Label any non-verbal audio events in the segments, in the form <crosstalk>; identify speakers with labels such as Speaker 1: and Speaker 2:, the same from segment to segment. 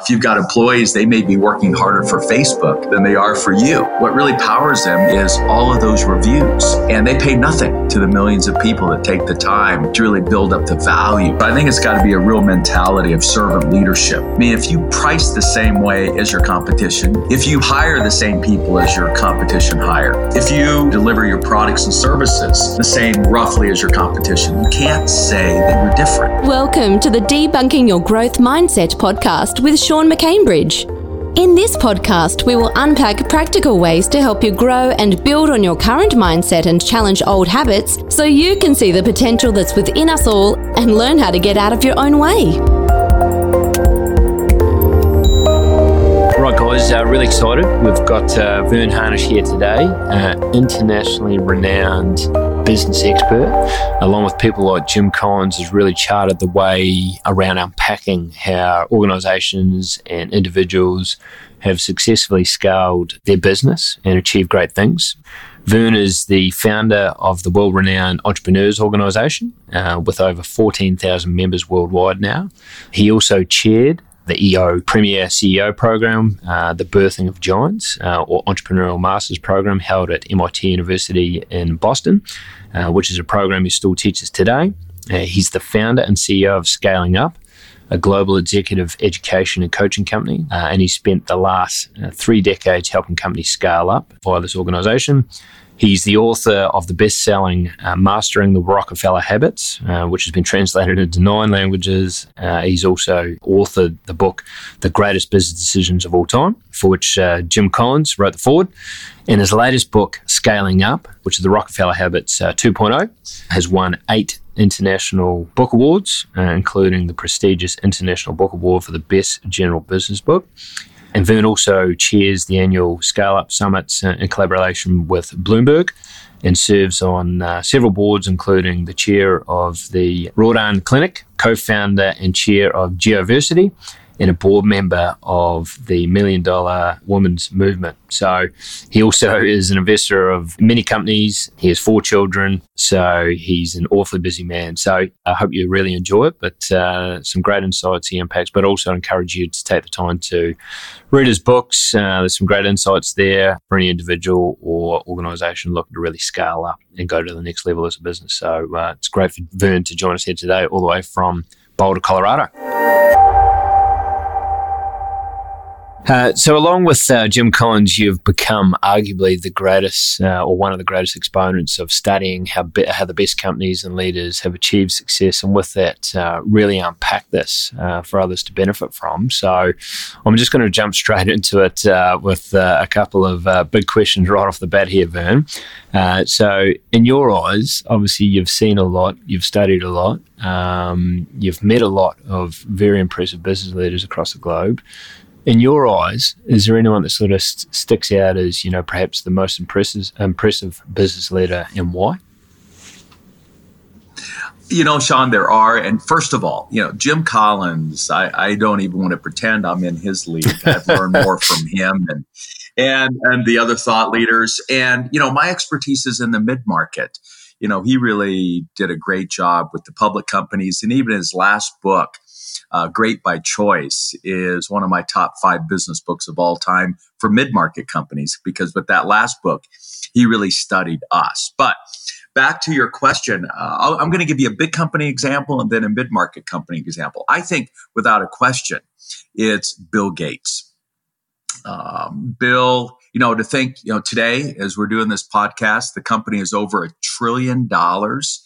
Speaker 1: If you've got employees, they may be working harder for Facebook than they are for you. What really powers them is all of those reviews. And they pay nothing to the millions of people that take the time to really build up the value. But I think it's got to be a real mentality of servant leadership. I mean, if you price the same way as your competition, if you hire the same people as your competition hire, if you deliver your products and services the same roughly as your competition, you can't say that you're different.
Speaker 2: Welcome to the Debunking Your Growth Mindset podcast with Sean McCambridge. In this podcast, we will unpack practical ways to help you grow and build on your current mindset and challenge old habits so you can see the potential that's within us all and learn how to get out of your own way.
Speaker 3: Right, guys, uh, really excited. We've got uh, Verne Harnish here today, uh, internationally renowned business expert, along with people like Jim Collins, has really charted the way around unpacking how organizations and individuals have successfully scaled their business and achieved great things. Verne is the founder of the world renowned Entrepreneurs Organization uh, with over 14,000 members worldwide now. He also chaired the EO Premier CEO program, uh, the Birthing of Giants, uh, or Entrepreneurial Masters program held at MIT University in Boston, uh, which is a program he still teaches today. Uh, he's the founder and CEO of Scaling Up, a global executive education and coaching company, uh, and he spent the last uh, three decades helping companies scale up via this organization. He's the author of the best selling uh, Mastering the Rockefeller Habits, uh, which has been translated into nine languages. Uh, he's also authored the book, The Greatest Business Decisions of All Time, for which uh, Jim Collins wrote the foreword. And his latest book, Scaling Up, which is the Rockefeller Habits uh, 2.0, has won eight international book awards, uh, including the prestigious International Book Award for the Best General Business Book. And Verne also chairs the annual Scale Up Summits uh, in collaboration with Bloomberg and serves on uh, several boards, including the chair of the Riordan Clinic, co founder and chair of Geoversity, and a board member of the Million Dollar Women's Movement. So he also <laughs> is an investor of many companies. He has four children, so he's an awfully busy man. So I hope you really enjoy it. But uh, some great insights he impacts, but also encourage you to take the time to read his books. Uh, there's some great insights there for any individual or organisation looking to really scale up and go to the next level as a business. So uh, it's great for Verne to join us here today, all the way from Boulder, Colorado. Uh, so, along with uh, Jim Collins, you've become arguably the greatest, uh, or one of the greatest exponents of studying how be- how the best companies and leaders have achieved success, and with that, uh, really unpack this uh, for others to benefit from. So, I'm just going to jump straight <laughs> into it with a couple of big questions right off the bat here, Verne. so, in your eyes, obviously, you've seen a lot, you've studied a lot, um, you've met a lot of very impressive business leaders across the globe in your eyes, is there anyone that sort of st- sticks out as you know perhaps the most impressive impressive business leader and why?
Speaker 1: You know, Sean, there are, and first of all, you know, Jim Collins. I, I don't even want to pretend I'm in his league. <laughs> I've learned more from him and and and the other thought leaders. And you know, my expertise is in the mid market. You know, he really did a great job with the public companies, and even his last book uh, Great by Choice is one of my top five business books of all time for mid market companies because with that last book, he really studied us. But back to your question, uh, I'm going to give you a big company example and then a mid market company example. I think without a question, it's Bill Gates. Um, Bill, you know, to think, you know, today as we're doing this podcast, the company is over a trillion dollars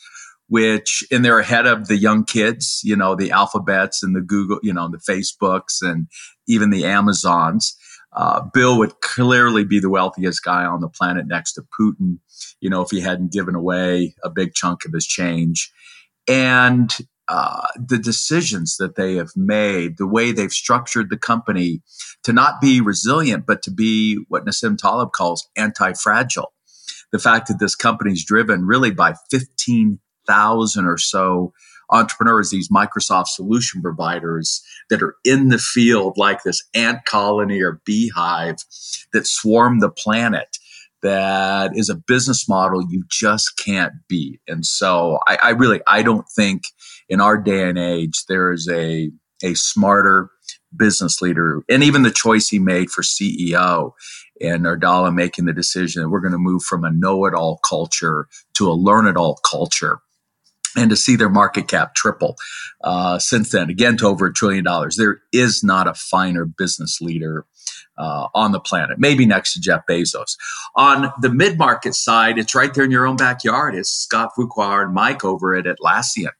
Speaker 1: which and they're ahead of the young kids, you know, the alphabets and the Google, you know, the Facebooks and even the Amazons. Uh, Bill would clearly be the wealthiest guy on the planet next to Putin, you know, if he hadn't given away a big chunk of his change. And uh, the decisions that they have made, the way they've structured the company to not be resilient, but to be what Nassim Taleb calls anti fragile. The fact that this company is driven really by 15 thousand or so entrepreneurs, these Microsoft solution providers that are in the field like this ant colony or beehive that swarm the planet. That is a business model you just can't beat. And so I, I really I don't think in our day and age there is a a smarter, business leader. And even the choice he made for CEO and Nadella making the decision that we're going to move from a know it all culture to a learn it all culture. And to see their market cap triple uh, since then, again to over a trillion dollars. There is not a finer business leader uh, on the planet, maybe next to Jeff Bezos. On the mid market side, it's right there in your own backyard. It's Scott Farquhar and Mike over at Atlassian.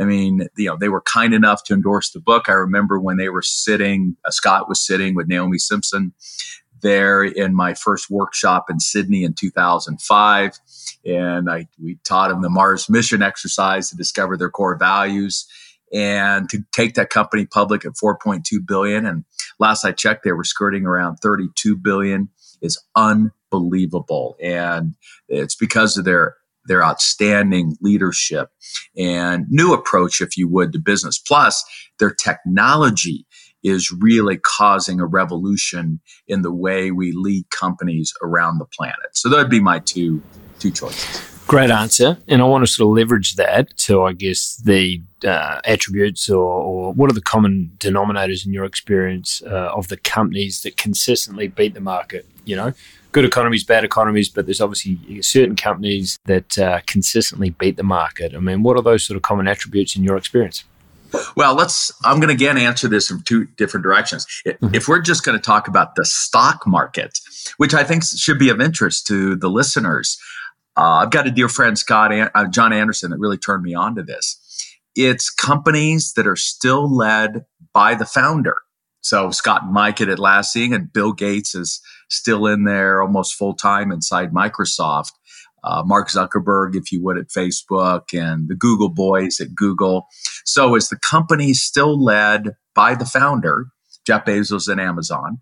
Speaker 1: I mean, you know, they were kind enough to endorse the book. I remember when they were sitting, uh, Scott was sitting with Naomi Simons there in my first workshop in Sydney in 2005. And I, we taught them the Mars mission exercise to discover their core values and to take that company public at 4.2 billion. And last I checked, they were skirting around 32 billion is unbelievable. And it's because of their their outstanding leadership and new approach, if you would, to business. Plus, their technology is really causing a revolution in the way we lead companies around the planet. So that'd be my two two choices.
Speaker 3: Great answer, and I want to sort of leverage that to, I guess, the uh, attributes or, or, what are the common denominators in your experience uh, of the companies that consistently beat the market? You know, good economies, bad economies, but there's obviously certain companies that uh, consistently beat the market. I mean, what are those sort of common attributes in your experience?
Speaker 1: Well, let's. I'm going to again answer this from two different directions. Mm-hmm. If we're just going to talk about the stock market, which I think should be of interest to the listeners, uh, I've got a dear friend, Scott An- uh, John Anderson, that really turned me on to this. It's companies that are still led by the founder. So Scott and Mike at Atlassian and Bill Gates is still in there almost full time inside Microsoft uh, Mark Zuckerberg, if you would, at Facebook, and the Google boys at Google. So, is the company still led by the founder, Jeff Bezos at Amazon?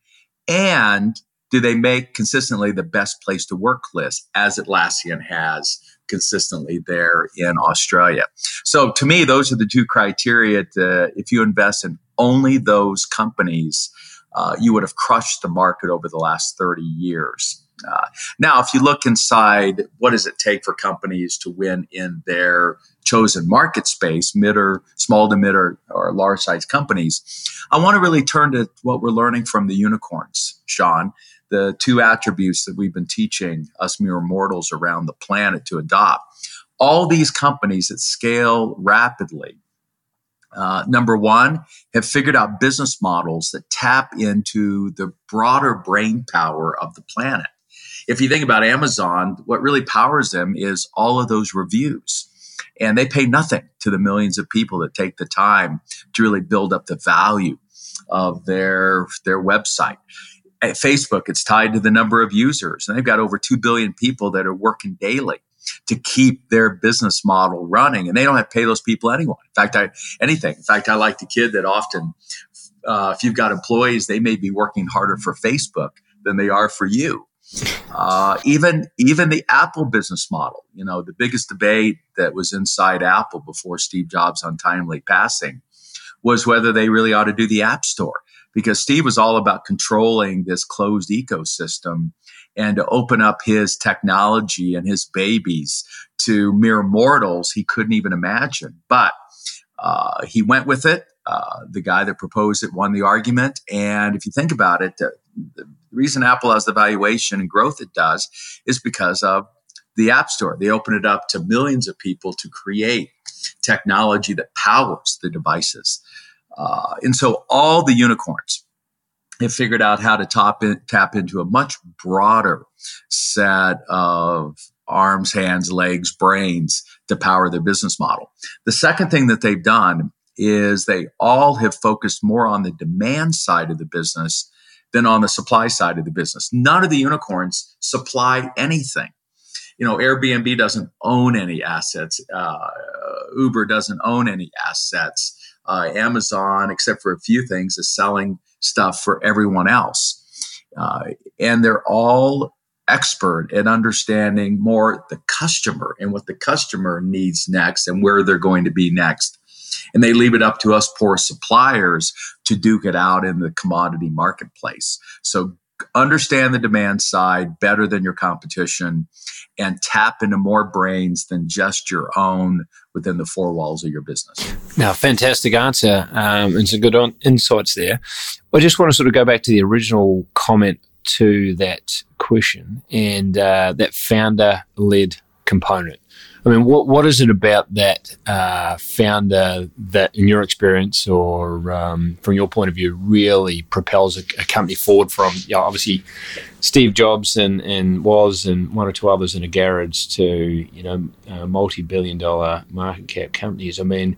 Speaker 1: And do they make consistently the best place to work list, as Atlassian has consistently there in Australia? So, to me, those are the two criteria. To, if you invest in only those companies, uh, you would have crushed the market over the last 30 years. Uh, now, if you look inside, what does it take for companies to win in their chosen market space, mid or small to mid or, or large size companies? I want to really turn to what we're learning from the unicorns, Sean. The two attributes that we've been teaching us mere mortals around the planet to adopt. All these companies that scale rapidly uh, number one, have figured out business models that tap into the broader brain power of the planet if you think about Amazon, what really powers them is all of those reviews. And they pay nothing to the millions of people that take the time to really build up the value of their, their website. At Facebook, it's tied to the number of users, and they've got over 2 billion people that are working daily to keep their business model running and they don't have to pay those people anyone. In fact i anything. In fact i like the kid that often uh, if you've got employees they may be working harder for facebook than they are for you. Uh, even even the Apple business model, you know, the biggest debate that was inside Apple before Steve Jobs' untimely passing was whether they really ought to do the App Store because Steve was all about controlling this closed ecosystem and to open up his technology and his babies to mere mortals he couldn't even imagine. But uh, he went with it. Uh, the guy that proposed it won the argument. And if you think about it, uh, the reason Apple has the valuation and growth it does is because of the App Store. They open it up to millions of people to create technology that powers the devices. Uh, and so all the unicorns have figured out how to top in, tap into a much broader set of arms, hands, legs, brains to power their business model. The second thing that they've done is they all have focused more on the demand side of the business than on the supply side of the business. None of the unicorns supply anything. You know, Airbnb doesn't own any assets. Uh, Uber doesn't own any assets. Uh, Amazon, except for a few things, is selling stuff for everyone else. Uh, and they're all expert at understanding more the customer and what the customer needs next and where they're going to be next and they leave it up to us poor suppliers to duke it out in the commodity marketplace. So understand the demand side better than your competition and tap into more brains than just your own within the four walls of your business.
Speaker 3: Now, fantastic answer um, and some good on- insights there. I just want to sort of go back to the original comment to that question and uh, that founder led component. I mean, what what is it about that uh, founder that, in your experience or um, from your point of view, really propels a, a company forward from you know, obviously Steve Jobs and, and was and one or two others in a garage to you know multi billion dollar market cap companies? I mean,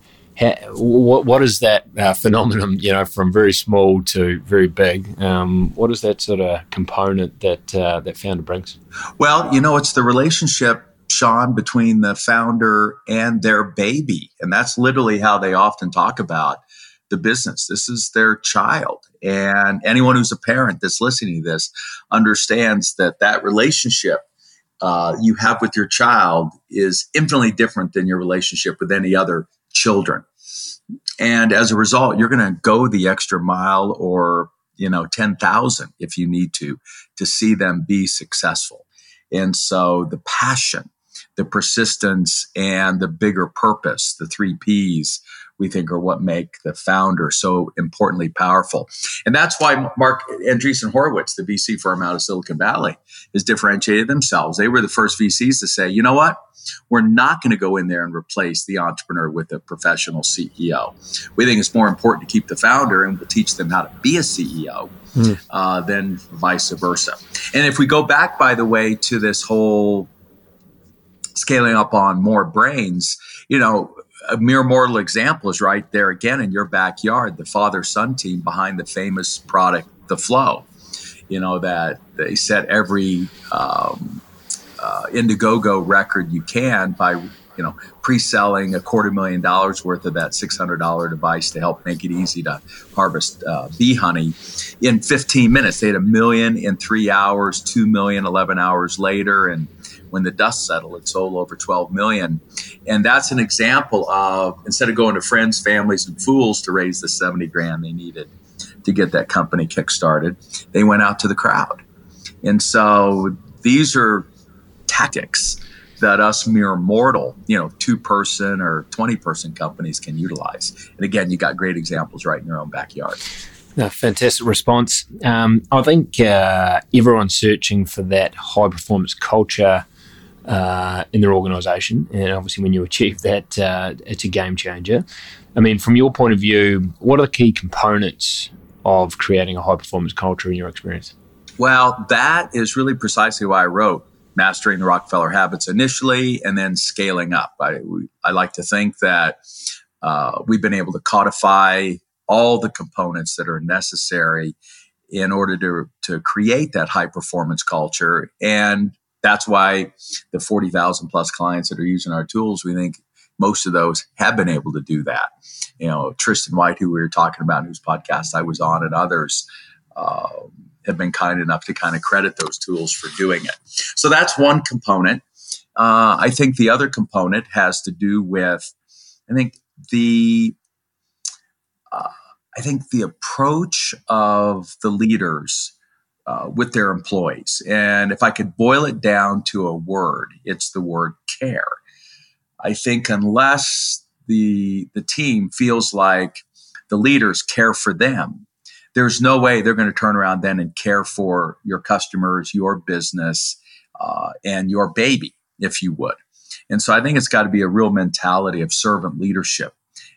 Speaker 3: what what is that uh, phenomenon? You know, from very small to very big. Um, what is that sort of component that uh, that founder brings?
Speaker 1: Well, you know, it's the relationship Sean, between the founder and their baby. And that's literally how they often talk about the business. This is their child. And anyone who's a parent that's listening to this understands that that relationship uh, you have with your child is infinitely different than your relationship with any other children. And as a result, you're going to go the extra mile or, you know, 10,000 if you need to, to see them be successful. And so the passion the persistence and the bigger purpose, the three P's, we think are what make the founder so importantly powerful. And that's why Marc Andreessen Horowitz, the VC firm out of Silicon Valley, has differentiated themselves. They were the first VCs to say, you know what? We're not going to go in there and replace the entrepreneur with a professional CEO. We think it's more important to keep the founder and we'll teach them how to be a CEO mm. uh, than vice versa. And if we go back, by the way, to this whole scaling up on more brains, you know, a mere mortal example is right there again in your backyard, the father son team behind the famous product, The Flow. You know, that they set every um, uh, Indiegogo record you can by, you know, pre selling a quarter million dollars worth of that $600 device to help make it easy to harvest uh, bee honey in 15 minutes. They had a million in three hours, 2 million 11 hours later. And when the dust settled, it sold over 12 million. And that's an example of instead of going to friends, families, and fools to raise the 70 grand they needed to get that company kickstarted, they went out to the crowd. And so these are tactics that us mere mortal, you know, two person or 20 person companies can utilize. And again, you got great examples right in your own backyard.
Speaker 3: A fantastic response. Um, I think uh, everyone's searching for that high performance culture uh, in their organisation. And obviously, when you achieve that, uh, it's a game changer. I mean, from your point of view, what are the key components of creating a high performance culture in your experience?
Speaker 1: Well, that is really precisely why I wrote Mastering the Rockefeller Habits initially and then scaling up. I, I like to think that uh, we've been able to codify all the components that are necessary in order to, to create that high performance culture. And that's why the 40,000 plus clients that are using our tools, we think most of those have been able to do that. You know, Tristan White, who we were talking about, whose podcast I was on, and others uh, have been kind enough to kind of credit those tools for doing it. So that's one component. Uh, I think the other component has to do with, I think the, uh, I think the approach of the leaders uh, with their employees. And if I could boil it down to a word, it's the word care. I think unless the the team feels like the leaders care for them, there's no way they're going to turn around then and care for your customers, your business, uh, and your baby, if you would. And so I think it's got to be a real mentality of servant leadership.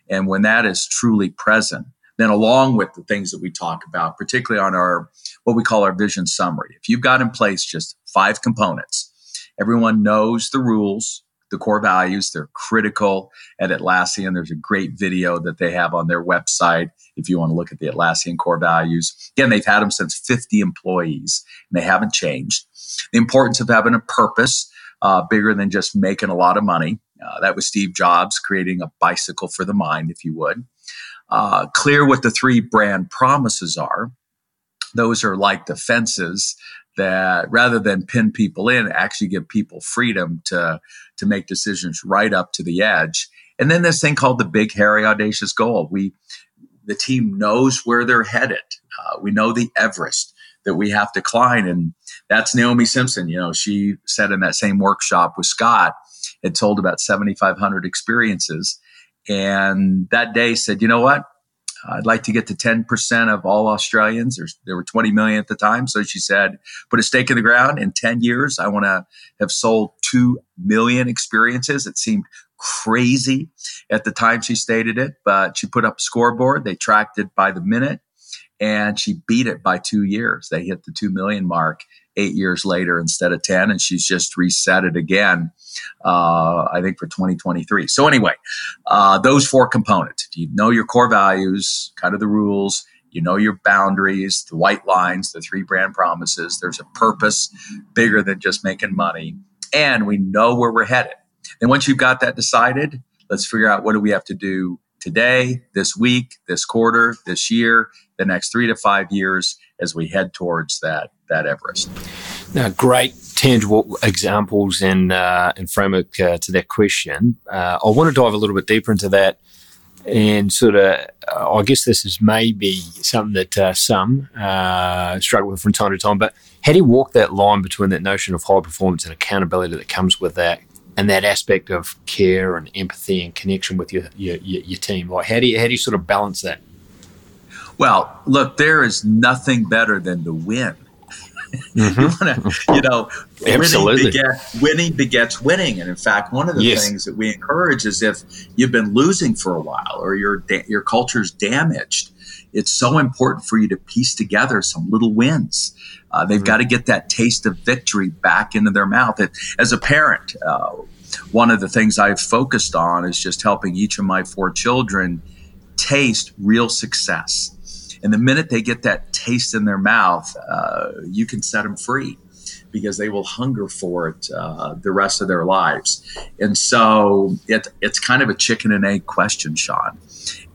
Speaker 1: And when that is truly present, then along with the things that we talk about, particularly on our what we call our vision summary. If you've got in place just five components, everyone knows the rules, the core values, they're critical at Atlassian. There's a great video that they have on their website if you want to look at the Atlassian core values. Again, they've had them since 50 employees and they haven't changed. The importance of having a purpose uh, bigger than just making a lot of money. Uh, that was Steve Jobs creating a bicycle for the mind, if you would. Uh, clear what the three brand promises are those are like the fences that rather than pin people in, actually give people freedom to to make decisions right up to the edge. And then this thing called the big, hairy, audacious goal. We the team knows where they're headed. Uh, we know the Everest. that we have to climb. And that's Naomi Simons. You know, she said in that same workshop with Scott, had told about 7,500 experiences. And that day said, you know what? I'd like to get to 10% of all Australians. There's, there were 20 million at the time. So she said, put a stake in the ground. In 10 years, I want to have sold 2 million experiences. It seemed crazy at the time she stated it, but she put up a scoreboard. They tracked it by the minute and she beat it by two years. They hit the 2 million mark eight years later instead of 10, and she's just reset it again, uh, I think, for 2023. So, anyway, uh, those four components you know your core values, kind of the rules, you know your boundaries, the white lines, the three brand promises. There's a purpose bigger than just making money, and we know where we're headed. And once you've got that decided, let's figure out what do we have to do today, this week, this quarter, this year, the next three to five years as we head towards that that Everest.
Speaker 3: Now, great tangible examples and uh, and framework uh, to that question. Uh, I want to dive a little bit deeper into that and sort of. Uh, I guess this is maybe something that uh, some uh, struggle with from time to time. But how do you walk that line between that notion of high performance and accountability that comes with that? and that aspect of care and empathy and connection with your, your, your team? Like, how do you how do you sort of balance that?
Speaker 1: Well, look, there is nothing better than the win. Mm-hmm. <laughs> you want to, you know, winning, beget, winning begets winning. And in fact, one of the yes. things that we encourage is if you've been losing for a while or your your culture's damaged, it's so important for you to piece together some little wins. Uh, they've mm-hmm. got to get that taste of victory back into their mouth. As a parent, uh, one of the things I've focused on is just helping each of my four children taste real success. And the minute they get that taste in their mouth, uh, you can set them free because they will hunger for it uh, the rest of their lives. And so it, it's kind of a chicken and egg question, Sean.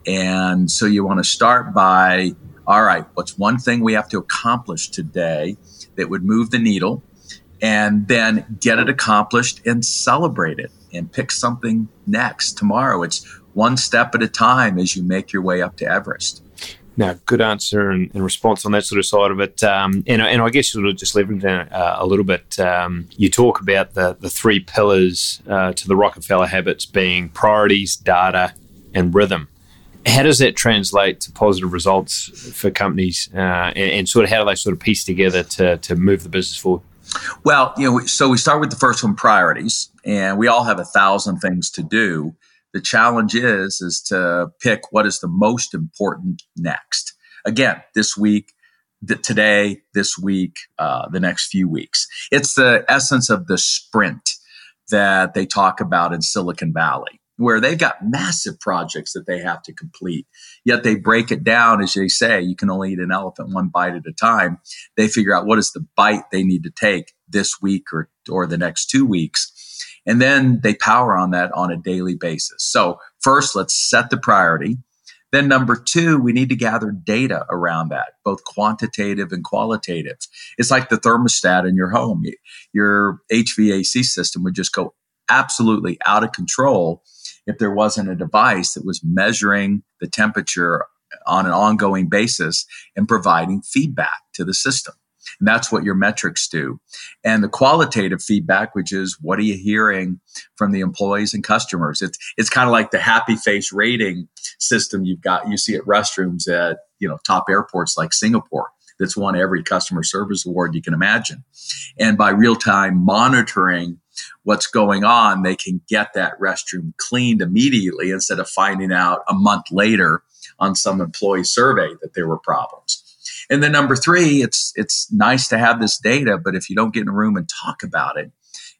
Speaker 1: And so you want to start by all right, what's one thing we have to accomplish today that would move the needle? And then get it accomplished and celebrate it and pick something next tomorrow. It's one step at a time as you make your way up to Everest.
Speaker 3: Now, good answer and, and, response on that sort of side of it. Um, and, and I guess sort of just leveraging uh, a little bit, um, you talk about the, the three pillars uh, to the Rockefeller habits being priorities, data, and rhythm. How does that translate to positive results for companies, uh, and, and, sort of how do they sort of piece together to, to move the business forward?
Speaker 1: Well, you know, so we start with the first one, priorities, and we all have a thousand things to do. The challenge is is to pick what is the most important next. Again, this week, today, this week, uh, the next few weeks. It's the essence of the sprint that they talk about in Silicon Valley where they've got massive projects that they have to complete. Yet they break it down, as they say, you can only eat an elephant one bite at a time. They figure out what is the bite they need to take this week or, or the next two weeks. And then they power on that on a daily basis. So, first, let's set the priority. Then, number two, we need to gather data around that, both quantitative and qualitative. It's like the thermostat in your home. Your HVAC system would just go absolutely out of control if there wasn't a device that was measuring the temperature on an ongoing basis and providing feedback to the system. And that's what your metrics do. And the qualitative feedback, which is what are you hearing from the employees and customers? It's it's kind of like the happy face rating system you've got you see at restrooms at you know top airports like Singapore that's won every customer service award you can imagine. And by real time monitoring what's going on, they can get that restroom cleaned immediately instead of finding out a month later on some employee survey that there were problems. And then number three, it's it's nice to have this data, but if you don't get in a room and talk about it,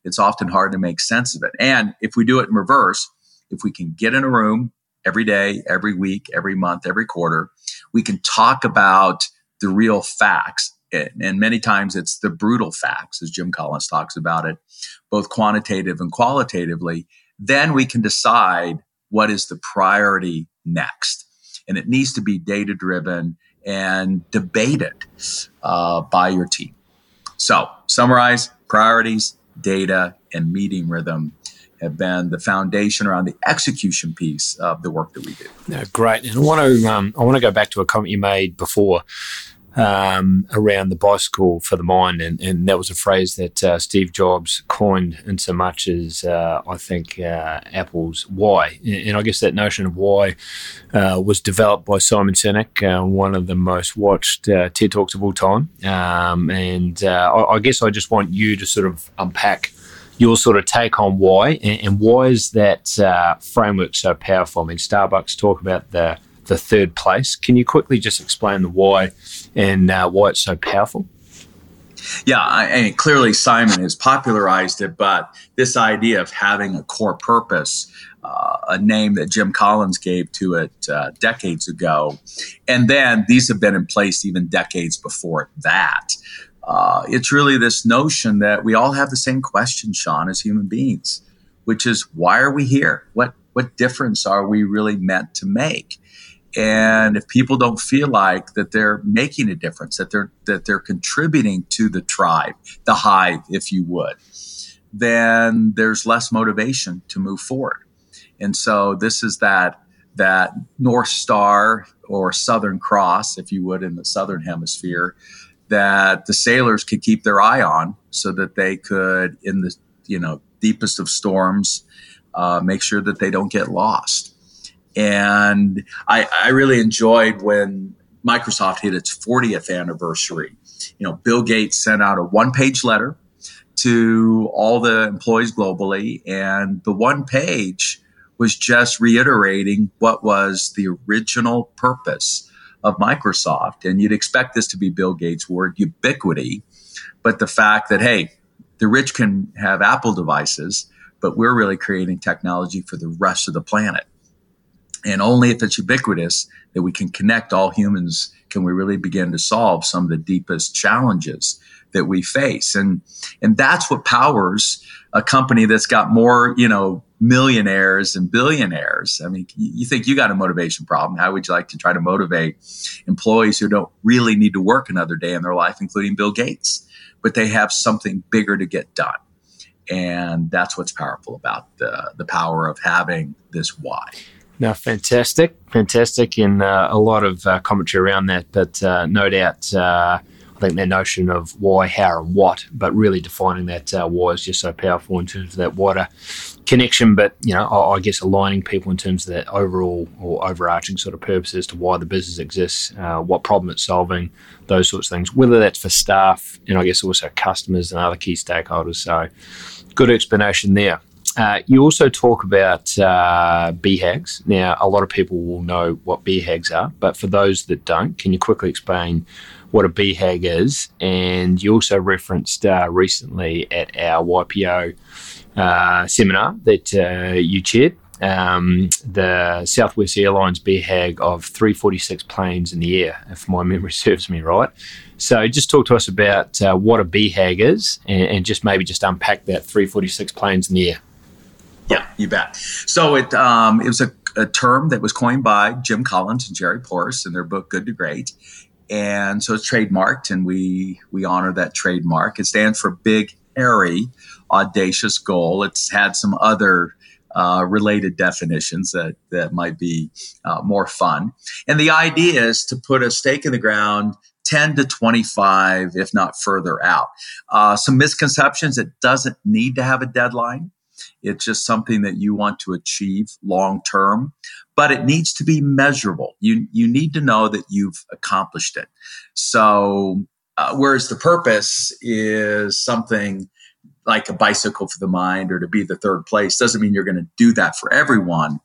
Speaker 1: it's often hard to make sense of it. And if we do it in reverse, if we can get in a room every day, every week, every month, every quarter, we can talk about the real facts and many times it's the brutal facts, as Jim Collins talks about it, both quantitative and qualitatively, then we can decide what is the priority next. And it needs to be data driven and debated uh, by your team. So, summarize priorities, data, and meeting rhythm have been the foundation around the execution piece of the work that we do.
Speaker 3: Yeah, great. And I want to um, I want to go back to a comment you made before um, around the bicycle for the mind, and, and that was a phrase that uh, Steve Jobs coined in so much as uh, I think uh, Apple's why, and I guess that notion of why uh, was developed by Simon Sinek, uh, one of the most watched uh, TED talks of all time, um, and I, I, guess I just want you to sort of unpack. Your sort of take on why, and, and why is that framework so powerful? I mean, Starbucks talk about the the third place. Can you quickly just explain the why and uh, why it's so powerful?
Speaker 1: Yeah, I, mean, clearly Simon has popularized it, but this idea of having a core purpose, uh, a name that Jim Collins gave to it uh, decades ago, and then these have been in place even decades before that. Uh, it's really this notion that we all have the same question, Sean, as human beings, which is why are we here? What what difference are we really meant to make? And if people don't feel like that they're making a difference that they're that they're contributing to the tribe the hive if you would then there's less motivation to move forward. And so this is that that north star or southern cross if you would in the southern hemisphere that the sailors could keep their eye on so that they could in the you know deepest of storms uh, make sure that they don't get lost and I, I really enjoyed when Microsoft hit its 40th anniversary. You know, Bill Gates sent out a one page letter to all the employees globally, and the one page was just reiterating what was the original purpose of Microsoft. And you'd expect this to be Bill Gates' word ubiquity, but the fact that, hey, the rich can have Apple devices, but we're really creating technology for the rest of the planet. And only if it's ubiquitous that we can connect all humans can we really begin to solve some of the deepest challenges that we face. And and that's what powers a company that's got more, you know, millionaires and billionaires. I mean, you think you got a motivation problem. How would you like to try to motivate employees who don't really need to work another day in their life, including Bill Gates, but they have something bigger to get done? And that's what's powerful about the, the power of having this why.
Speaker 3: No, fantastic, fantastic, and uh, a lot of uh, commentary around that. But uh, no doubt, uh, I think that notion of why, how, and what, but really defining that uh, why is just so powerful in terms of that wider connection. But you know, I, I, guess aligning people in terms of that overall or overarching sort of purpose as to why the business exists, uh, what problem it's solving, those sorts of things. Whether that's for staff, and I guess also customers and other key stakeholders. So, good explanation there. Uh, you also talk about uh, BHAGs. Now, a lot of people will know what BHAGs are, but for those that don't, can you quickly explain what a BHAG is? And you also referenced uh, recently at our YPO uh, seminar that uh, you chaired um, the Southwest Airlines BHAG of 346 planes in the air, if my <laughs> memory serves me right. So just talk to us about uh, what a BHAG is and, and, just maybe just unpack that 346 planes in the air.
Speaker 1: Yeah, you bet. So it um, it was a, a, term that was coined by Jim Collins and Jerry Porras in their book Good to Great, and so it's trademarked, and we we honor that trademark. It stands for Big Hairy Audacious Goal. It's had some other uh, related definitions that that might be uh, more fun, and the idea is to put a stake in the ground 10 to 25, if not further out. Uh, some misconceptions it doesn't need to have a deadline. It's just something that you want to achieve long term, but it needs to be measurable. You, you need to know that you've accomplished it. So, uh, whereas the purpose is something like a bicycle for the mind or to be the third place doesn't mean you're going to do that for everyone.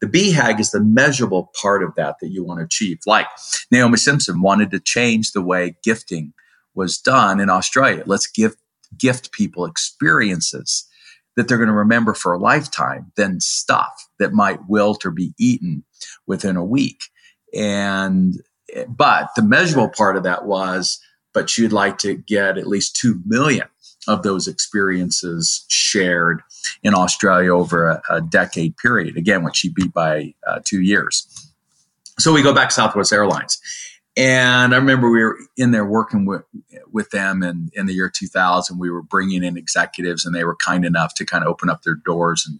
Speaker 1: The BHAG is the measurable part of that that you want to achieve. Like Naomi Simons wanted to change the way gifting was done in Australia. Let's give gift people experiences that they're going to remember for a lifetime than stuff that might wilt or be eaten within a week. And, but the measurable part of that was, but you'd like to get at least 2 million of those experiences shared in Australia over a, a decade period. Again, which she beat by uh, two years. So we go back Southwest Airlines. And I remember we were in there working with, with them in, in the year 2000. We were bringing in executives, and they were kind enough to kind of open up their doors and,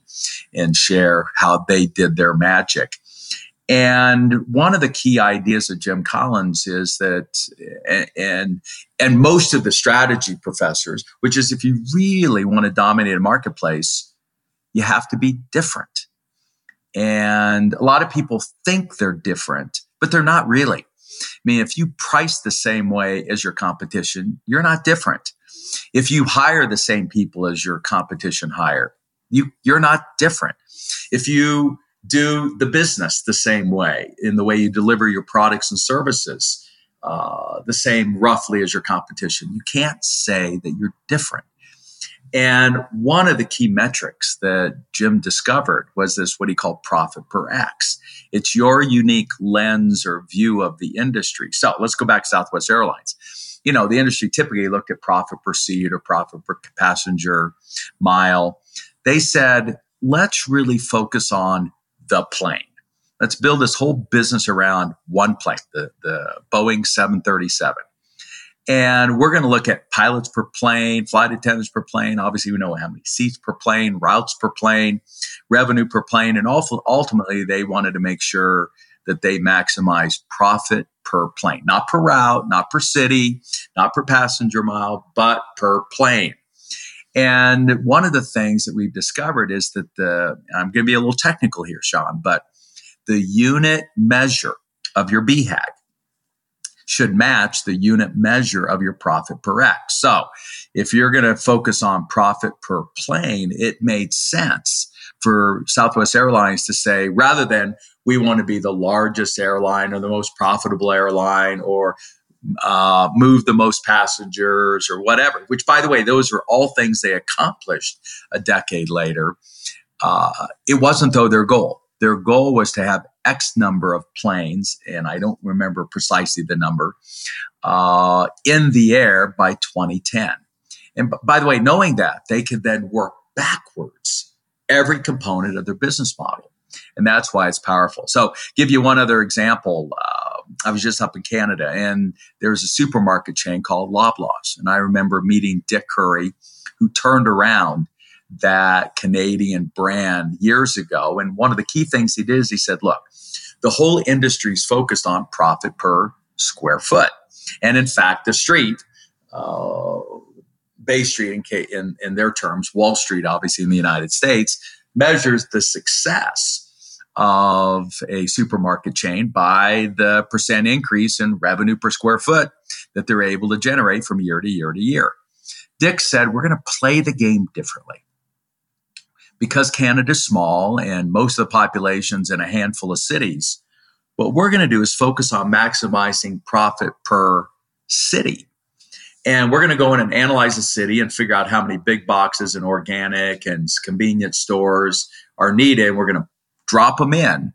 Speaker 1: and share how they did their magic. And one of the key ideas of Jim Collins is that, and and most of the strategy professors, which is if you really want to dominate a marketplace, you have to be different. And a lot of people think they're different, but they're not really. I mean, if you price the same way as your competition, you're not different. If you hire the same people as your competition hire, you you're not different. If you do the business the same way in the way you deliver your products and services, uh, the same roughly as your competition, you can't say that you're different. And one of the key metrics that Jim discovered was this what he called profit per X. It's your unique lens or view of the industry. So let's go back to Southwest Airlines. You know, the industry typically looked at profit per seat or profit per passenger mile. They said, let's really focus on the plane. Let's build this whole business around one plane, the, the Boeing 737. And we're going to look at pilots per plane, flight attendants per plane. Obviously, we know how many seats per plane, routes per plane, revenue per plane. And also, ultimately, they wanted to make sure that they maximize profit per plane, not per route, not per city, not per passenger mile, but per plane. And one of the things that we've discovered is that the, I'm going to be a little technical here, Sean, but the unit measure of your BHAG should match the unit measure of your profit per X. So if you're going to focus on profit per plane, it made sense for Southwest Airlines to say, rather than we want to be the largest airline or the most profitable airline or uh, move the most passengers or whatever, which, by the way, those are all things they accomplished a decade later. Uh, it wasn't, though, their goal. Their goal was to have X number of planes, and I don't remember precisely the number, uh, in the air by 2010. And b- by the way, knowing that, they could then work backwards every component of their business model. And that's why it's powerful. So, give you one other example. Uh, I was just up in Canada, and there's a supermarket chain called Loblaws. And I remember meeting Dick Currie, who turned around that Canadian brand years ago. And one of the key things he did is he said, look, the whole industry is focused on profit per square foot. And in fact, the street, uh, Bay Street in, in, in their terms, Wall Street, obviously in the United States, measures the success of a supermarket chain by the percent increase in revenue per square foot that they're able to generate from year to year to year. Dick said, We're going to play the game differently because Canada's small and most of the population's in a handful of cities, what we're going to do is focus on maximizing profit per city. And we're going to go in and analyze a city and figure out how many big boxes and organic and convenience stores are needed. We're going to drop them in.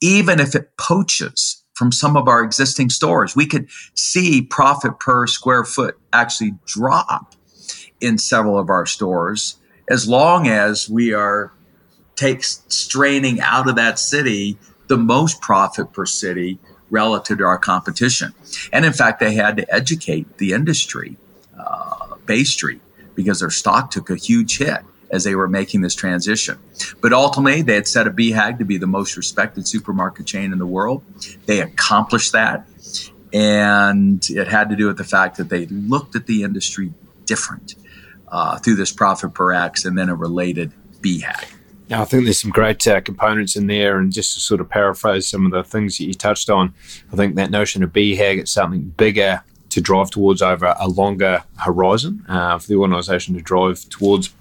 Speaker 1: Even if it poaches from some of our existing stores, we could see profit per square foot actually drop in several of our stores as long as we are take straining out of that city the most profit per city relative to our competition. And in fact, they had to educate the industry, uh, Bay Street, because their stock took a huge hit as they were making this transition. But ultimately, they had set a BHAG to be the most respected supermarket chain in the world. They accomplished that. And it had to do with the fact that they looked at the industry different uh, through this profit per X and then a related BHAG.
Speaker 3: Now, I think there's some great uh, components in there, and just to sort of paraphrase some of the things that you touched on, I think that notion of BHAG, it's something bigger to drive towards over a longer horizon uh, for the organisation to drive towards.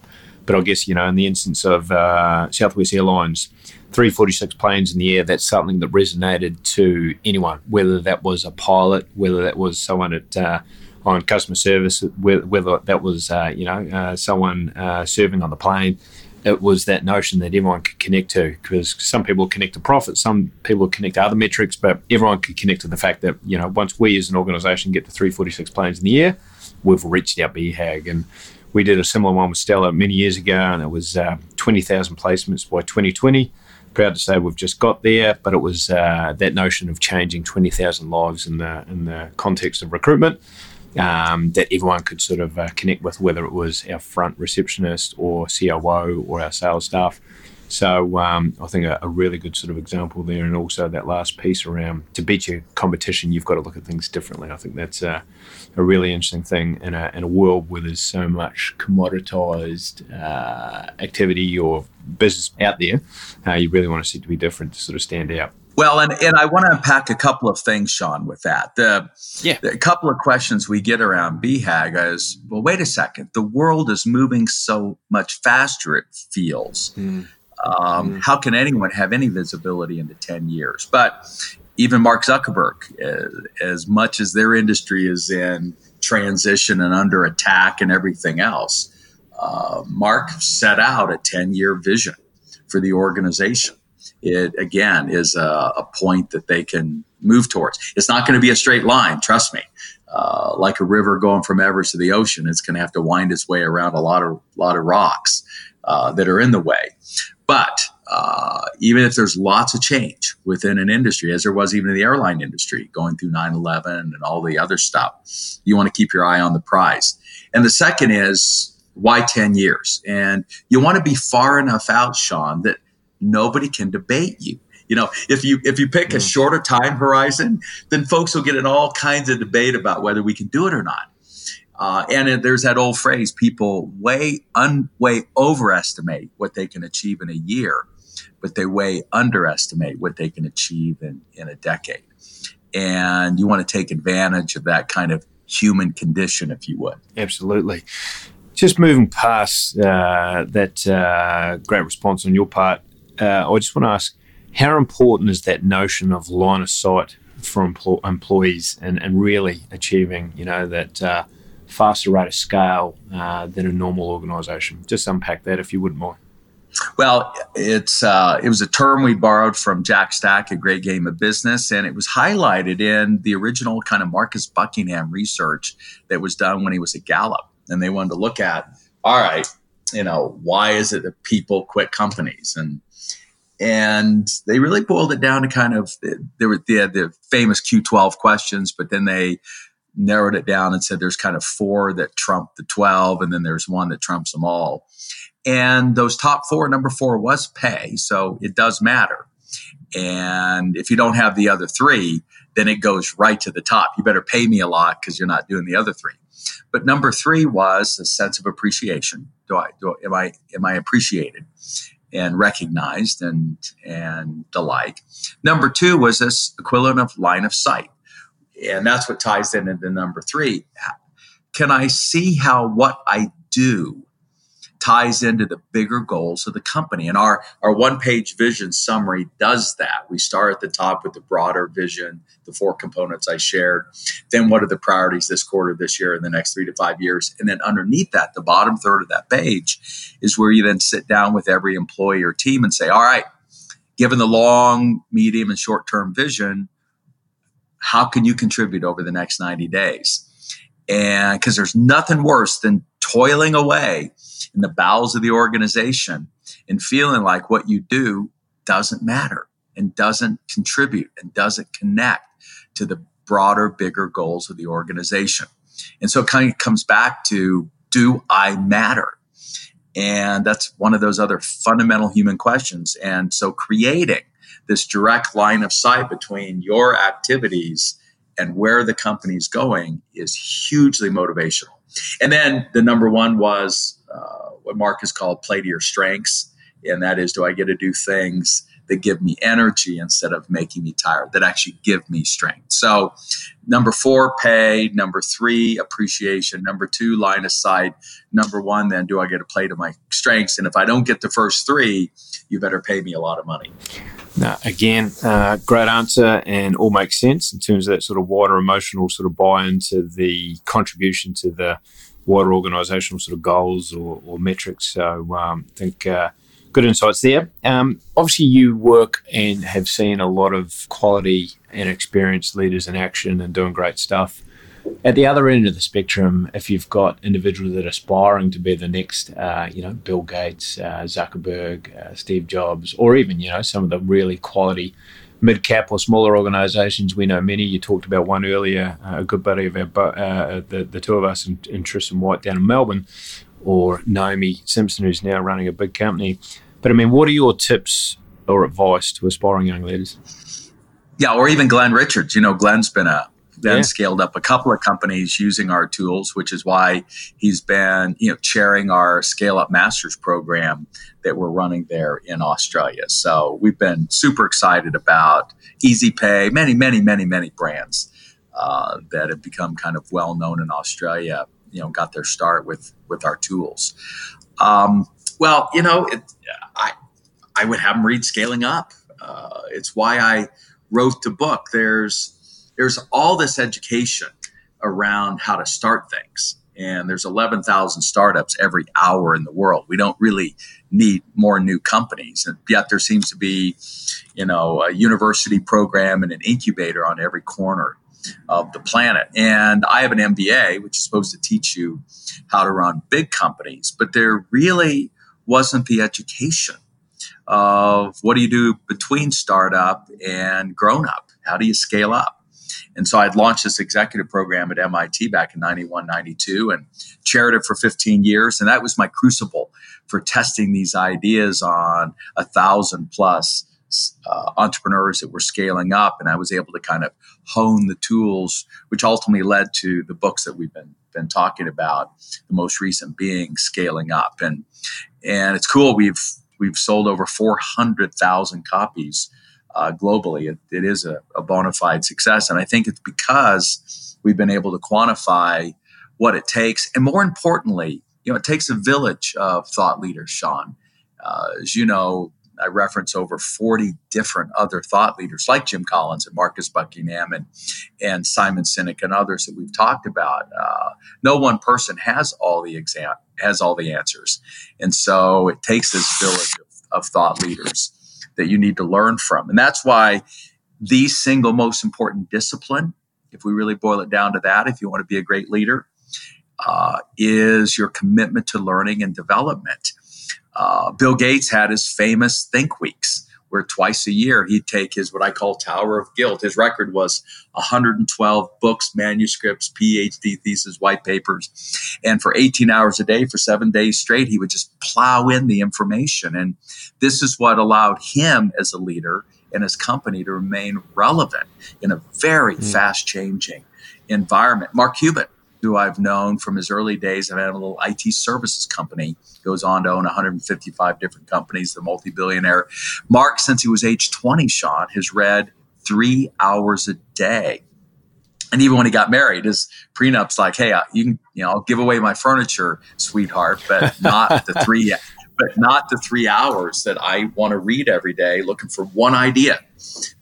Speaker 3: But I guess, you know, in the instance of uh, Southwest Airlines, 346 planes in the air, that's something that resonated to anyone, whether that was a pilot, whether that was someone at uh, on customer service, whether that was uh, you know uh, someone uh, serving on the plane. It was that notion that everyone could connect to because some people connect to profit, some people connect to other metrics, but everyone could connect to the fact that you know once we as an organisation get to 346 planes in the air, we've reached our BHAG and we did a similar one with Stellar many years ago, and it was uh, 20,000 placements by 2020. Proud to say we've just got there, but it was uh, that notion of changing 20,000 lives in the in the context of recruitment um, that everyone could sort of uh, connect with, whether it was our front receptionist or COO or our sales staff. So um, I think a, a, really good sort of example there, and also that last piece around to beat your competition, you've got to look at things differently. I think that's a, a really interesting thing in a, in a world where there's so much commoditized uh, activity or business out there. Uh, you really want to see to be different to sort of stand out.
Speaker 1: Well, and, and I want to unpack a couple of things, Sean, with that. The, yeah. the couple of questions we get around BHAG is, well, wait a second. The world is moving so much faster, it feels. Mm. Um, mm. How can anyone have any visibility into 10 years? But even Mark Zuckerberg, as, as much as their industry is in transition and under attack and everything else, uh, Mark set out a 10 year vision for the organization it again is a, a point that they can move towards. It's not going to be a straight line, trust me. Uh, like a river going from Everest to the ocean, it's going to have to wind its way around a lot of lot of rocks uh, that are in the way. But uh, even if there's lots of change within an industry, as there was even in the airline industry, going through 9 11 and all the other stuff, you want to keep your eye on the prize. And the second is why 10 years? And you want to be far enough out, Sean, that nobody can debate you. You know if you if you pick a mm. shorter time horizon then folks will get in all kinds of debate about whether we can do it or not. Uh, and there's that old phrase people way un, way overestimate what they can achieve in a year but they way underestimate what they can achieve in, in a decade. And you want to take advantage of that kind of human condition if you would.
Speaker 3: Absolutely. Just moving past uh, that uh, great response on your part uh, I just want to ask how important is that notion of line of sight for empl- employees and, and really achieving, you know, that uh, faster rate of scale uh, than a normal organisation? Just unpack that if you wouldn't mind.
Speaker 1: Well, it's uh, it was a term we borrowed from Jack Stack, a great game of business, and it was highlighted in the original kind of Marcus Buckingham research that was done when he was at Gallup, and they wanted to look at, all right, you know, why is it that people quit companies? And and they really boiled it down to kind of there were the, famous Q12 questions, but then they narrowed it down and said there's kind of four that trump the 12, and then there's one that trumps them all. And those top four, number four was pay, so it does matter. And if you don't have the other three, then it goes right to the top. You better pay me a lot because you're not doing the other three. But number three was a sense of appreciation. Do I do am I am I appreciated? And recognized and and the like. Number two was this equivalent of line of sight, and that's what ties in into number three. Can I see how what I do ties into the bigger goals of the company. And our, our one page vision summary does that. We start at the top with the broader vision, the four components I shared. Then, what are the priorities this quarter, this year, and the next three to five years? And then, underneath that, the bottom third of that page is where you then sit down with every employee or team and say, all right, given the long, medium, and short term vision, how can you contribute over the next 90 days? And because there's nothing worse than toiling away in the bowels of the organization and feeling like what you do doesn't matter and doesn't contribute and doesn't connect to the broader, bigger goals of the organization. And so it kind of comes back to do I matter? And that's one of those other fundamental human questions. And so creating this direct line of sight between your activities and where the company's going is hugely motivational. And then the number one was uh, what Mark has called play to your strengths. And that is, do I get to do things that give me energy instead of making me tired, that actually give me strength? So, number four, pay. Number three, appreciation. Number two, line of sight. Number one, then, do I get to play to my strengths? And if I don't get the first three, you better pay me a lot of money.
Speaker 3: Again, uh, great answer and all makes sense in terms of that sort of wider emotional sort of buy into the contribution to the wider organisational sort of goals or, or metrics. So um, I think uh, good insights there. Um, obviously, you work and have seen a lot of quality and experienced leaders in action and doing great stuff. At the other end of the spectrum, if you've got individuals that are aspiring to be the next, uh, you know, Bill Gates, uh, Zuckerberg, uh, Steve Jobs, or even, you know, some of the really quality mid cap or smaller organisations. We know many. You talked about one earlier, uh, a good buddy of our, uh, the, the two of us in, in Tristan White down in Melbourne, or Naomi Simson, who's now running a big company. But I mean, what are your tips or advice to aspiring young leaders?
Speaker 1: Yeah, or even Glenn Richards. You know, Glenn's been a then yeah. scaled up a couple of companies using our tools, which is why he's been, you know, chairing our Scale Up Masters program that we're running there in Australia. So we've been super excited about Easy Pay, many, many, many, many brands uh, that have become kind of well known in Australia. You know, got their start with with our tools. Um, well, you know, it, I I would have them read Scaling Up. Uh, it's why I wrote the book. There's there's all this education around how to start things. And there's 11,000 startups every hour in the world. We don't really need more new companies. And yet there seems to be, you know, a university program and an incubator on every corner of the planet. And I have an MBA, which is supposed to teach you how to run big companies, but there really wasn't the education of what do you do between startup and grown up? How do you scale up? And so I'd launched this executive program at MIT back in 91, 92 and chaired it for 15 years. And that was my crucible for testing these ideas on a thousand plus uh, entrepreneurs that were scaling up. And I was able to kind of hone the tools, which ultimately led to the books that we've been, been talking about, the most recent being Scaling Up. And, and it's cool. We've, we've sold over 400,000 copies uh, globally. It, it is a, a bona fide success. And I think it's because we've been able to quantify what it takes. And more importantly, you know, it takes a village of thought leaders, Sean. Uh, as you know, I reference over 40 different other thought leaders like Jim Collins and Marcus Buckingham and, and Simon Sinek and others that we've talked about. Uh, no one person has all the exam has all the answers. And so it takes this village of, of thought leaders that you need to learn from. And that's why the single most important discipline, if we really boil it down to that, if you want to be a great leader, uh, is your commitment to learning and development. Uh, Bill Gates had his famous Think Weeks where twice a year he'd take his what I call Tower of Guilt. His record was 112 books, manuscripts, PhD thesis, white papers. And for 18 hours a day, for seven days straight, he would just plow in the information. And this is what allowed him as a leader and his company to remain relevant in a very mm. fast changing environment. Mark Cuban who I've known from his early days. I've had a little IT services company, goes on to own 155 different companies, the multi billionaire. Mark, since he was age 20, Sean, has read three hours a day. And even when he got married, his prenup's like, "Hey, you can, you know, I'll give away my furniture, sweetheart, but not the three, <laughs> but not the three hours that I want to read every day, looking for one idea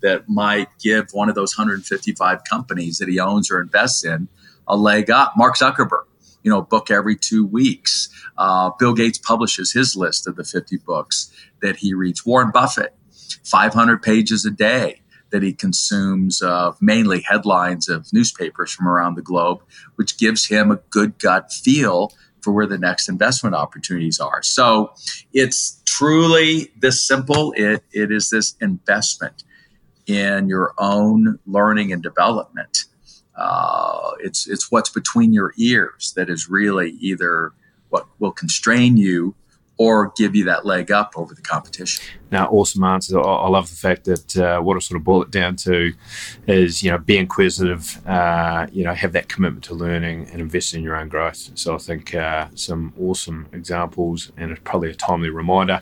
Speaker 1: that might give one of those 155 companies that he owns or invests in a leg up. Mark Zuckerberg, you know, book every two weeks. Uh, Bill Gates publishes his list of the 50 books that he reads. Warren Buffett, 500 pages a day that he consumes of mainly headlines of newspapers from around the globe, which gives him a good gut feel for where the next investment opportunities are. So it's truly this simple. It, it is this investment in your own learning and development uh, it's it's what's between your ears that is really either what will constrain you or give you that leg up over the competition.
Speaker 3: Now, awesome answers. I, I love the fact that uh, what I sort of boil it down to is, you know, be inquisitive, uh, you know, have that commitment to learning and invest in your own growth. So I think uh, some awesome examples and it's probably a timely reminder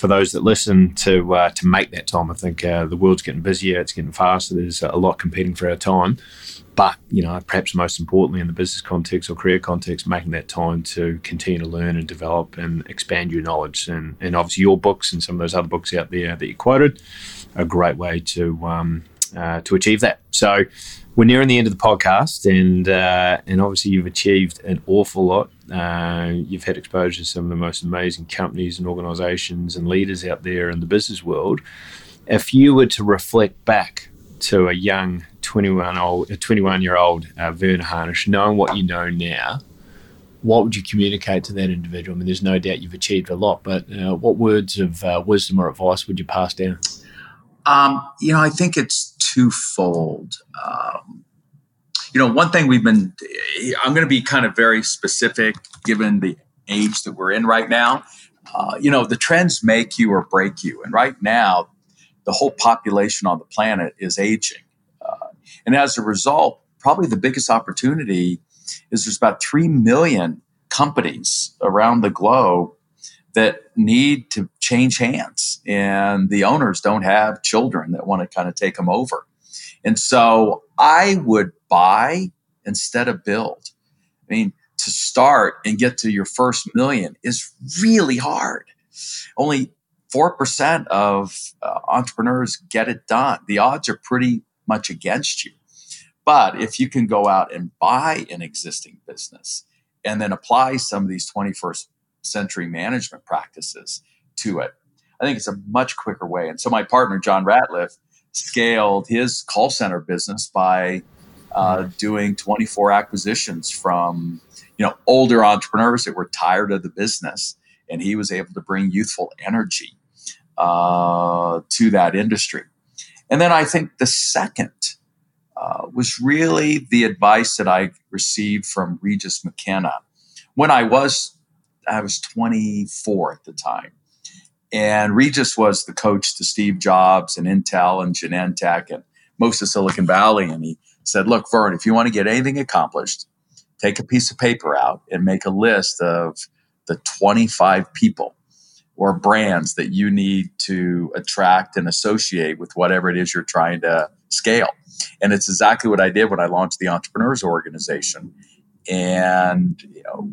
Speaker 3: for those that listen to uh, to make that time. I think uh, the world's getting busier, it's getting faster. There's a lot competing for our time. But, you know, perhaps most importantly in the business context or career context, making that time to continue to learn and develop and expand your knowledge. And, and obviously, your books and some of those other books out there that you quoted a great way to, um, uh, to achieve that. So, we're nearing the end of the podcast, and uh, and obviously you've achieved an awful lot. Uh, you've had exposure to some of the most amazing companies and organisations and leaders out there in the business world. If you were to reflect back to a young 21 old, a 21 year old uh, Verne Harnish, knowing what you know now, what would you communicate to that individual? I mean, there's no doubt you've achieved a lot, but uh, what words of uh, wisdom or advice would you pass down?
Speaker 1: Um, you know, I think it's twofold. Um, you know, one thing we've been, I'm going to be kind of very specific given the age that we're in right now. uh, you know, the trends make you or break you. And right now, the whole population on the planet is aging. Uh, and as a result, probably the biggest opportunity is there's about 3 million companies around the globe that need to change hands and the owners don't have children that want to kind of take them over. And so i would buy instead of build. I mean to start and get to your first million is really hard. Only 4% of uh, entrepreneurs get it done. The odds are pretty much against you. But if you can go out and buy an existing business and then apply some of these 21st century management practices to it. I think it's a much quicker way. And so my partner, John Ratliff, scaled his call center business by uh, mm-hmm. doing 24 acquisitions from you know older entrepreneurs that were tired of the business and he was able to bring youthful energy uh, to that industry and then i think the second uh, was really the advice that i received from regis mckenna when i was I was 24 at the time. And Regis was the coach to Steve Jobs and Intel and Genentech and most of Silicon Valley. And he said, Look, Verne, if you want to get anything accomplished, take a piece of paper out and make a list of the 25 people or brands that you need to attract and associate with whatever it is you're trying to scale. And it's exactly what I did when I launched the Entrepreneurs Organization. And, you know,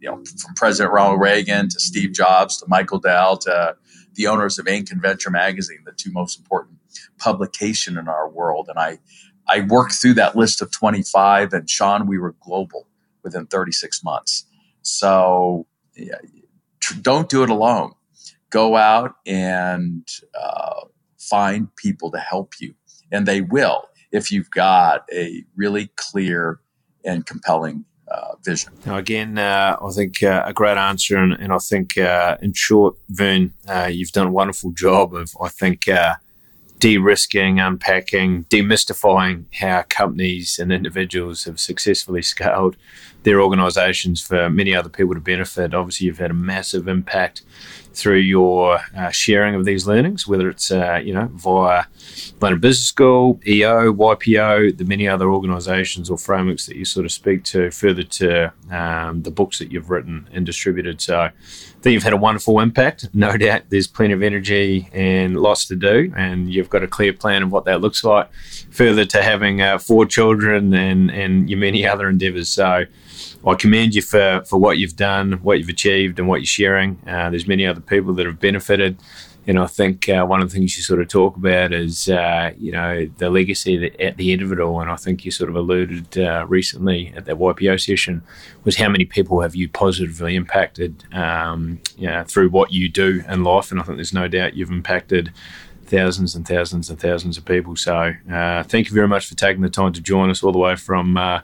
Speaker 1: you know, from President Ronald Reagan to Steve Jobs to Michael Dell to the owners of Inc. and Venture Magazine, the two most important publication in our world. And I, I worked through that list of 25, and Sean, we were global within 36 months. So yeah, don't do it alone. Go out and uh, find people to help you, and they will if you've got a really clear and compelling uh, vision.
Speaker 3: Now, again, uh, I think uh, a great answer, and, and I think, uh, in short, Verne, uh, you've done a wonderful job of, I think, uh, de-risking, unpacking, demystifying how companies and individuals have successfully scaled their organisations for many other people to benefit. Obviously, you've had a massive impact through your uh, sharing of these learnings, whether it's uh, you know via London Business School, EO, YPO, the many other organisations or frameworks that you sort of speak to, further to um, the books that you've written and distributed. So, I think you've had a wonderful impact. No doubt, there's plenty of energy and lots to do, and you've got a clear plan of what that looks like. Further to having uh, four children and and your many other endeavours. So. I commend you for, for what you've done, what you've achieved, and what you're sharing. Uh, there's many other people that have benefited. And I think uh, one of the things you sort of talk about is, uh, you know, the legacy that, at the end of it all. And I think you sort of alluded uh, recently at that YPO session was how many people have you positively impacted, um, you know, through what you do in life. And I think there's no doubt you've impacted thousands and thousands and thousands of people. So uh, thank you very much for taking the time to join us all the way from uh,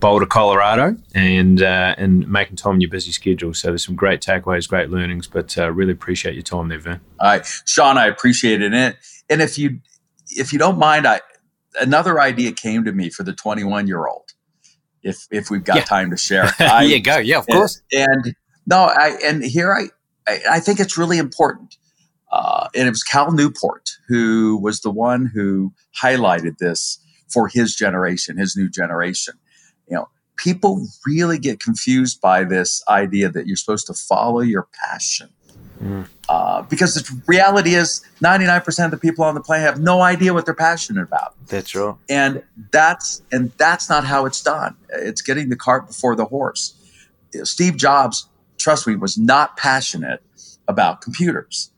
Speaker 3: Boulder, Colorado, and uh, and making time in your busy schedule. So there's some great takeaways, great learnings, but uh, really appreciate your time there, Verne.
Speaker 1: All right, Sean, I appreciate it. And, and if you if you don't mind, I another idea came to me for the 21 year old. If if we've got yeah. time to share, <laughs>
Speaker 3: I, yeah, go, yeah, of
Speaker 1: and,
Speaker 3: course.
Speaker 1: And no, I and here I I, I think it's really important. Uh, and it was Cal Newport who was the one who highlighted this for his generation, his new generation you know, people really get confused by this idea that you're supposed to follow your passion. Mm. Uh, because the reality is 99% of the people on the planet have no idea what they're passionate about.
Speaker 3: That's true.
Speaker 1: And that's and that's not how it's done. It's getting the cart before the horse. Steve Jobs, trust me, was not passionate about computers.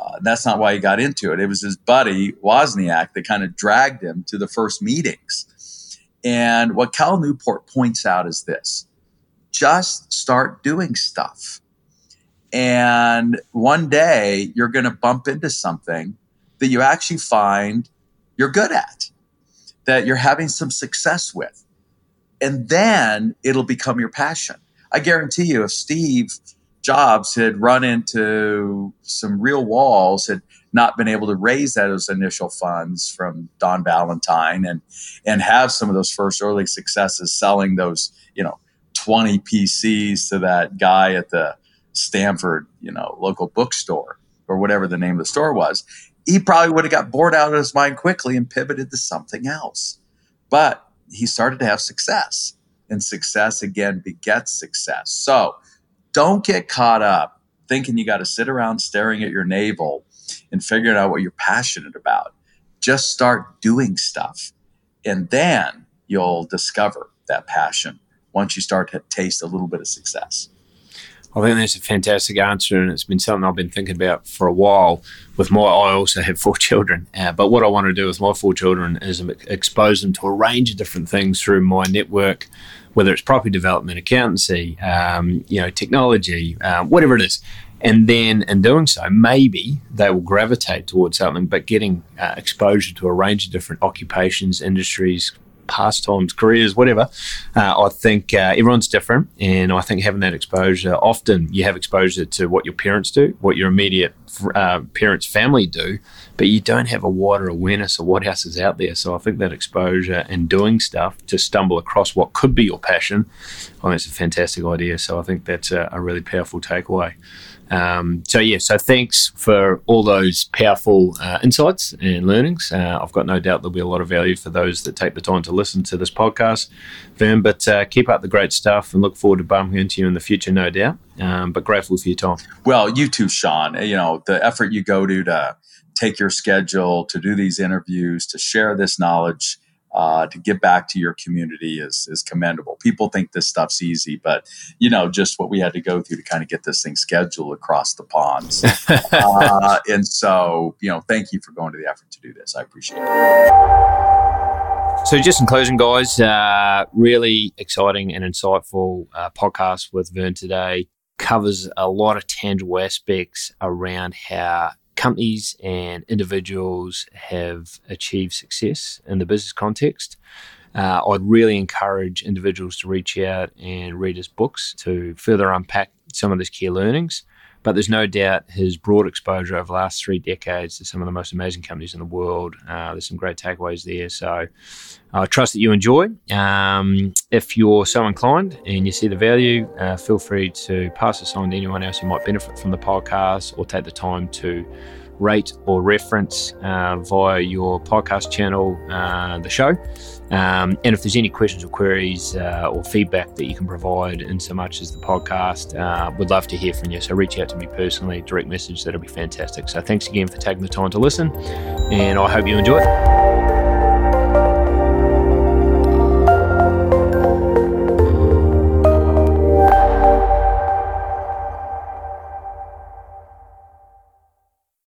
Speaker 1: Uh, that's not why he got into it. It was his buddy Wozniak that kind of dragged him to the first meetings. And what Cal Newport points out is this just start doing stuff. And one day you're going to bump into something that you actually find you're good at, that you're having some success with. And then it'll become your passion. I guarantee you, if Steve Jobs had run into some real walls, had not been able to raise those initial funds from Don Valentine and and have some of those first early successes selling those you know 20 PCs to that guy at the Stanford, you know, local bookstore or whatever the name of the store was, he probably would have got bored out of his mind quickly and pivoted to something else. But he started to have success, and success again begets success. So don't get caught up thinking you got to sit around staring at your navel and figuring out what you're passionate about. Just start doing stuff, and then you'll discover that passion once you start to taste a little bit of success.
Speaker 3: I think that's a fantastic answer, and it's been something I've been thinking about for a while. With my, I also have four <laughs> children, uh, but what I want to do with my four children is expose them to a range of different things through my network, whether it's property development, accountancy, um, you know, technology, um, whatever it is. And then, in doing so, maybe they will gravitate towards something. But getting uh, exposure to a range of different occupations, industries, pastimes, careers, whatever. Uh, I think uh, everyone's different, and I think having that exposure, often you have exposure to what your parents do, what your immediate uh, parents' family do, but you don't have a wider awareness of what else is out there. So I think that exposure and doing stuff to stumble across what could be your passion, I think it's a fantastic idea. So I think that's a, a really powerful takeaway. Um, so yeah, so thanks for all those powerful uh, insights and learnings. Uh, I've got no doubt there'll be a lot of value for those that take the time to listen to this podcast, Verne. But uh, keep up the great stuff, and look forward to bumping into you in the future, no doubt. Um, but grateful for your time.
Speaker 1: Well, you too, Sean. You know the effort you go to to take your schedule to do these interviews, to share this knowledge uh, to give back to your community is is commendable. People think this stuff's easy, but you know just what we had to go through to kind of get this thing scheduled across the ponds. uh, and so, you know, thank you for going to the effort to do this. I appreciate it.
Speaker 3: So, just in closing, guys, uh, really exciting and insightful uh, podcast with Verne today. Covers a lot of tangible aspects around how companies and individuals have achieved success in the business context. Uh, I'd really encourage individuals to reach out and read his books to further unpack some of these key learnings. But there's no doubt his broad exposure over the last three decades to some of the most amazing companies in the world. Uh, there's some great takeaways there. So I trust that you enjoy. Um, if you're so inclined and you see the value, uh, feel free to pass this on to anyone else who might benefit from the podcast or take the time to rate or reference uh, via your podcast channel uh, the show. Um, and if there's any questions or queries uh, or feedback that you can provide in so much as the podcast, uh, would love to hear from you. So reach out to me personally, direct message, that'll be fantastic. So thanks again for taking the time to listen, and I hope you enjoy it.